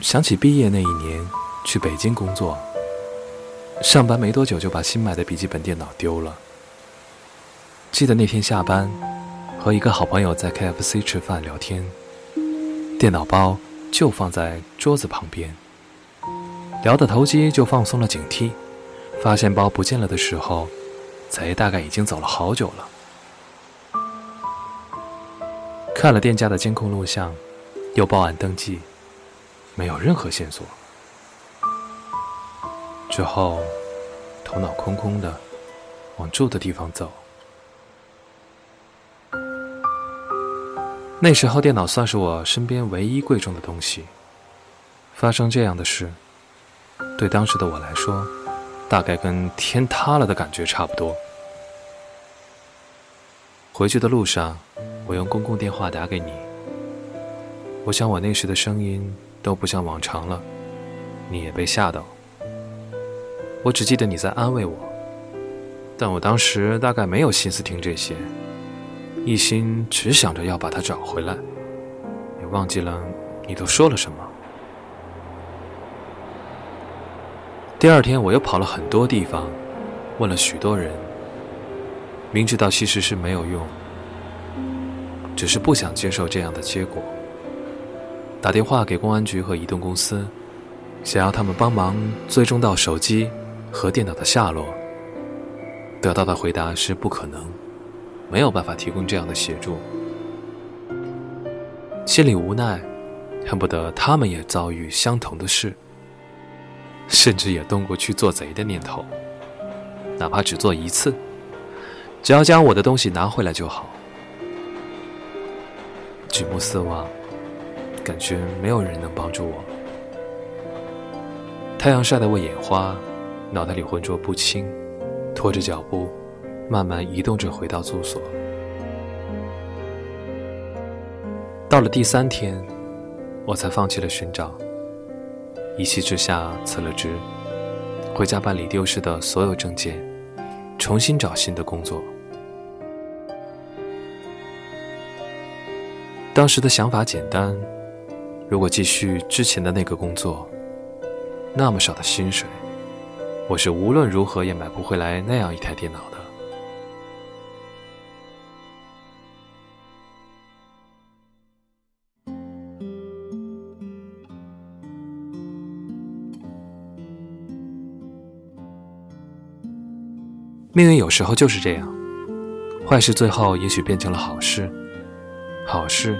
想起毕业那一年去北京工作，上班没多久就把新买的笔记本电脑丢了。记得那天下班，和一个好朋友在 KFC 吃饭聊天，电脑包就放在桌子旁边。聊得投机，就放松了警惕，发现包不见了的时候，贼大概已经走了好久了。看了店家的监控录像，又报案登记，没有任何线索。之后，头脑空空的，往住的地方走。那时候电脑算是我身边唯一贵重的东西。发生这样的事，对当时的我来说，大概跟天塌了的感觉差不多。回去的路上，我用公共电话打给你。我想我那时的声音都不像往常了，你也被吓到。我只记得你在安慰我，但我当时大概没有心思听这些。一心只想着要把他找回来，也忘记了你都说了什么。第二天，我又跑了很多地方，问了许多人，明知道其实是没有用，只是不想接受这样的结果。打电话给公安局和移动公司，想要他们帮忙追踪到手机和电脑的下落，得到的回答是不可能。没有办法提供这样的协助，心里无奈，恨不得他们也遭遇相同的事，甚至也动过去做贼的念头，哪怕只做一次，只要将我的东西拿回来就好。举目四望，感觉没有人能帮助我。太阳晒得我眼花，脑袋里浑浊不清，拖着脚步。慢慢移动着回到住所。到了第三天，我才放弃了寻找，一气之下辞了职，回家办理丢失的所有证件，重新找新的工作。当时的想法简单：如果继续之前的那个工作，那么少的薪水，我是无论如何也买不回来那样一台电脑的。命运有时候就是这样，坏事最后也许变成了好事，好事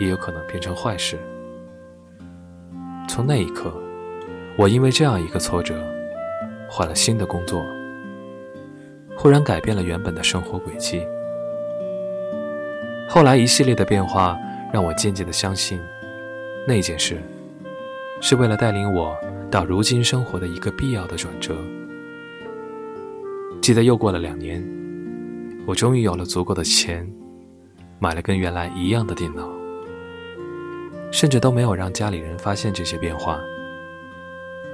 也有可能变成坏事。从那一刻，我因为这样一个挫折，换了新的工作，忽然改变了原本的生活轨迹。后来一系列的变化，让我渐渐的相信，那件事是为了带领我到如今生活的一个必要的转折。记得又过了两年，我终于有了足够的钱，买了跟原来一样的电脑，甚至都没有让家里人发现这些变化。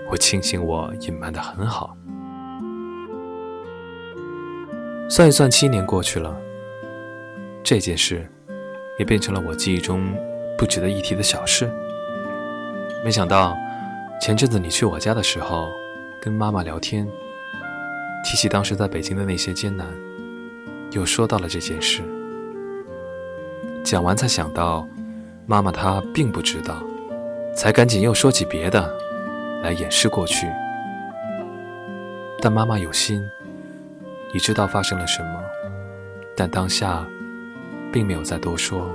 我庆幸我隐瞒的很好。算一算，七年过去了，这件事也变成了我记忆中不值得一提的小事。没想到，前阵子你去我家的时候，跟妈妈聊天。提起当时在北京的那些艰难，又说到了这件事。讲完才想到，妈妈她并不知道，才赶紧又说起别的，来掩饰过去。但妈妈有心，你知道发生了什么，但当下，并没有再多说。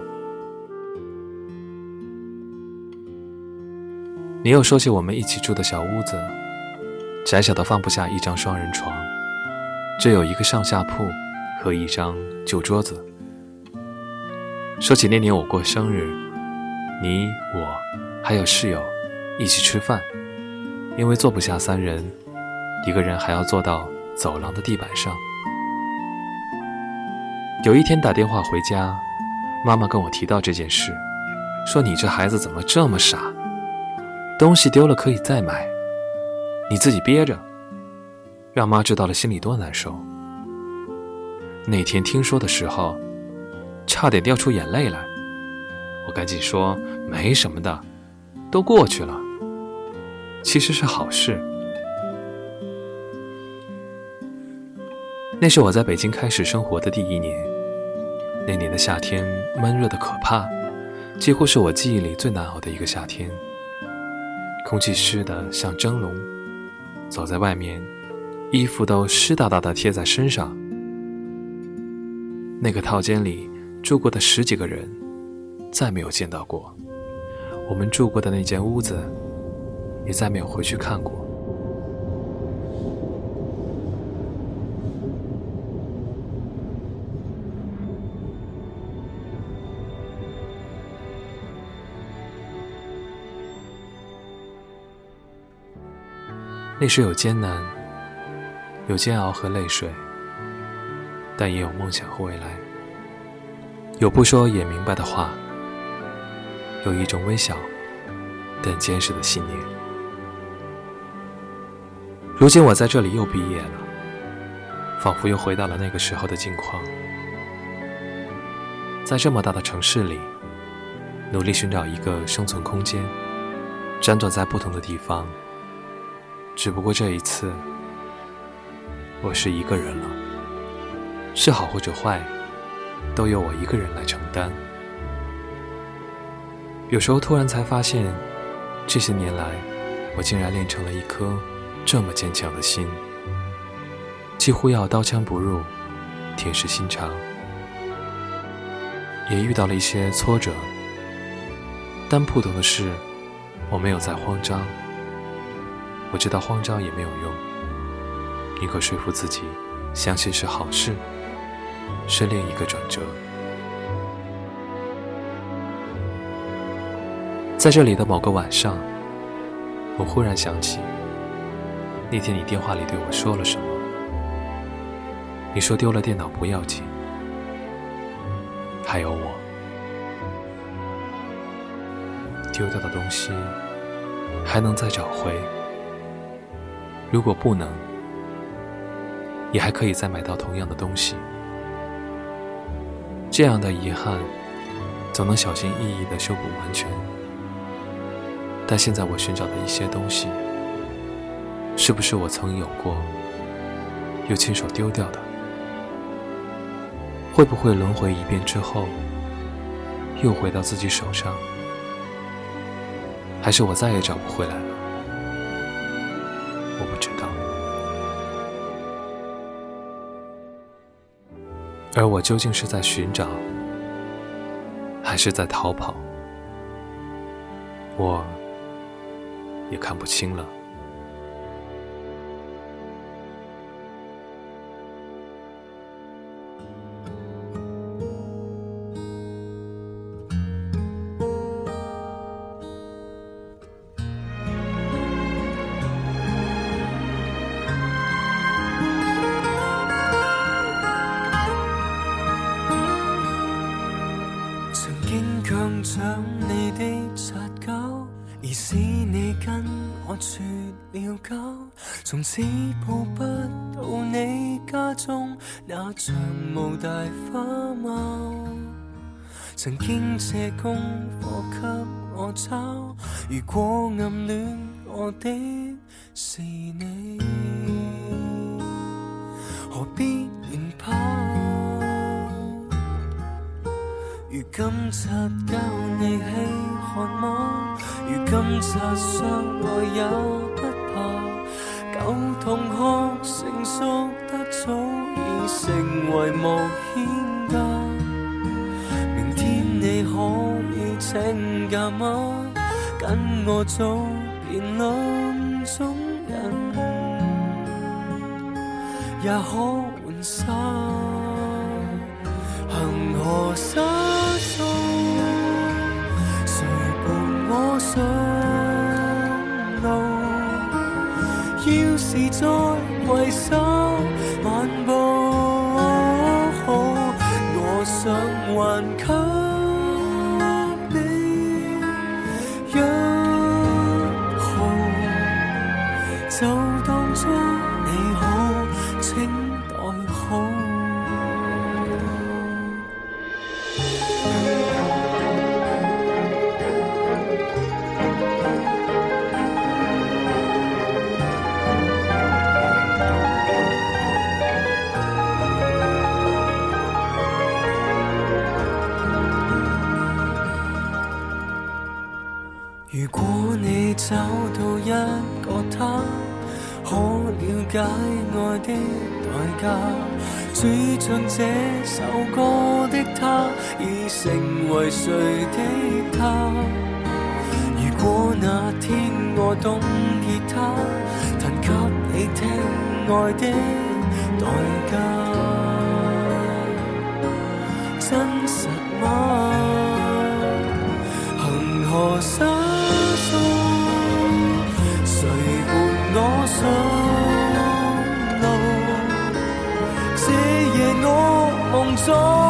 你又说起我们一起住的小屋子，窄小的放不下一张双人床。只有一个上下铺和一张旧桌子。说起那年我过生日，你我还有室友一起吃饭，因为坐不下三人，一个人还要坐到走廊的地板上。有一天打电话回家，妈妈跟我提到这件事，说你这孩子怎么这么傻？东西丢了可以再买，你自己憋着。让妈知道了，心里多难受。那天听说的时候，差点掉出眼泪来。我赶紧说：“没什么的，都过去了，其实是好事。那是我在北京开始生活的第一年，那年的夏天闷热的可怕，几乎是我记忆里最难熬的一个夏天。空气湿的像蒸笼，走在外面，衣服都湿哒哒的贴在身上。那个套间里住过的十几个人，再没有见到过。我们住过的那间屋子，也再没有回去看过。那时有艰难，有煎熬和泪水，但也有梦想和未来，有不说也明白的话，有一种微小但坚实的信念。如今我在这里又毕业了，仿佛又回到了那个时候的境况，在这么大的城市里，努力寻找一个生存空间，辗转在不同的地方。只不过这一次，我是一个人了，是好或者坏，都由我一个人来承担。有时候突然才发现，这些年来，我竟然练成了一颗这么坚强的心，几乎要刀枪不入，铁石心肠。也遇到了一些挫折，但不同的是，我没有再慌张。我知道慌张也没有用，宁可说服自己，相信是好事，是另一个转折。在这里的某个晚上，我忽然想起那天你电话里对我说了什么。你说丢了电脑不要紧，还有我，丢掉的东西还能再找回。如果不能，也还可以再买到同样的东西。这样的遗憾，总能小心翼翼的修补完全。但现在我寻找的一些东西，是不是我曾有过，又亲手丢掉的？会不会轮回一遍之后，又回到自己手上？还是我再也找不回来了？我不知道，而我究竟是在寻找，还是在逃跑？我也看不清了。曾经强抢你的擦脚。而使你跟我绝了交，从此抱不到你家中那长毛大花猫。曾经借功课给我抄，如果暗恋我的是你，今擦教你喜看么？如今擦相爱也不怕，旧同学成熟得早已成为无牵挂。明天你可以请假吗？跟我做辩论中人，也可换衫，恒河沙。是再回首漫步，一个他，可了解爱的代价。最唱这首歌的他，已成为谁的他？如果那天我懂吉他，弹给你听爱的代价，真实吗？恒河沙。梦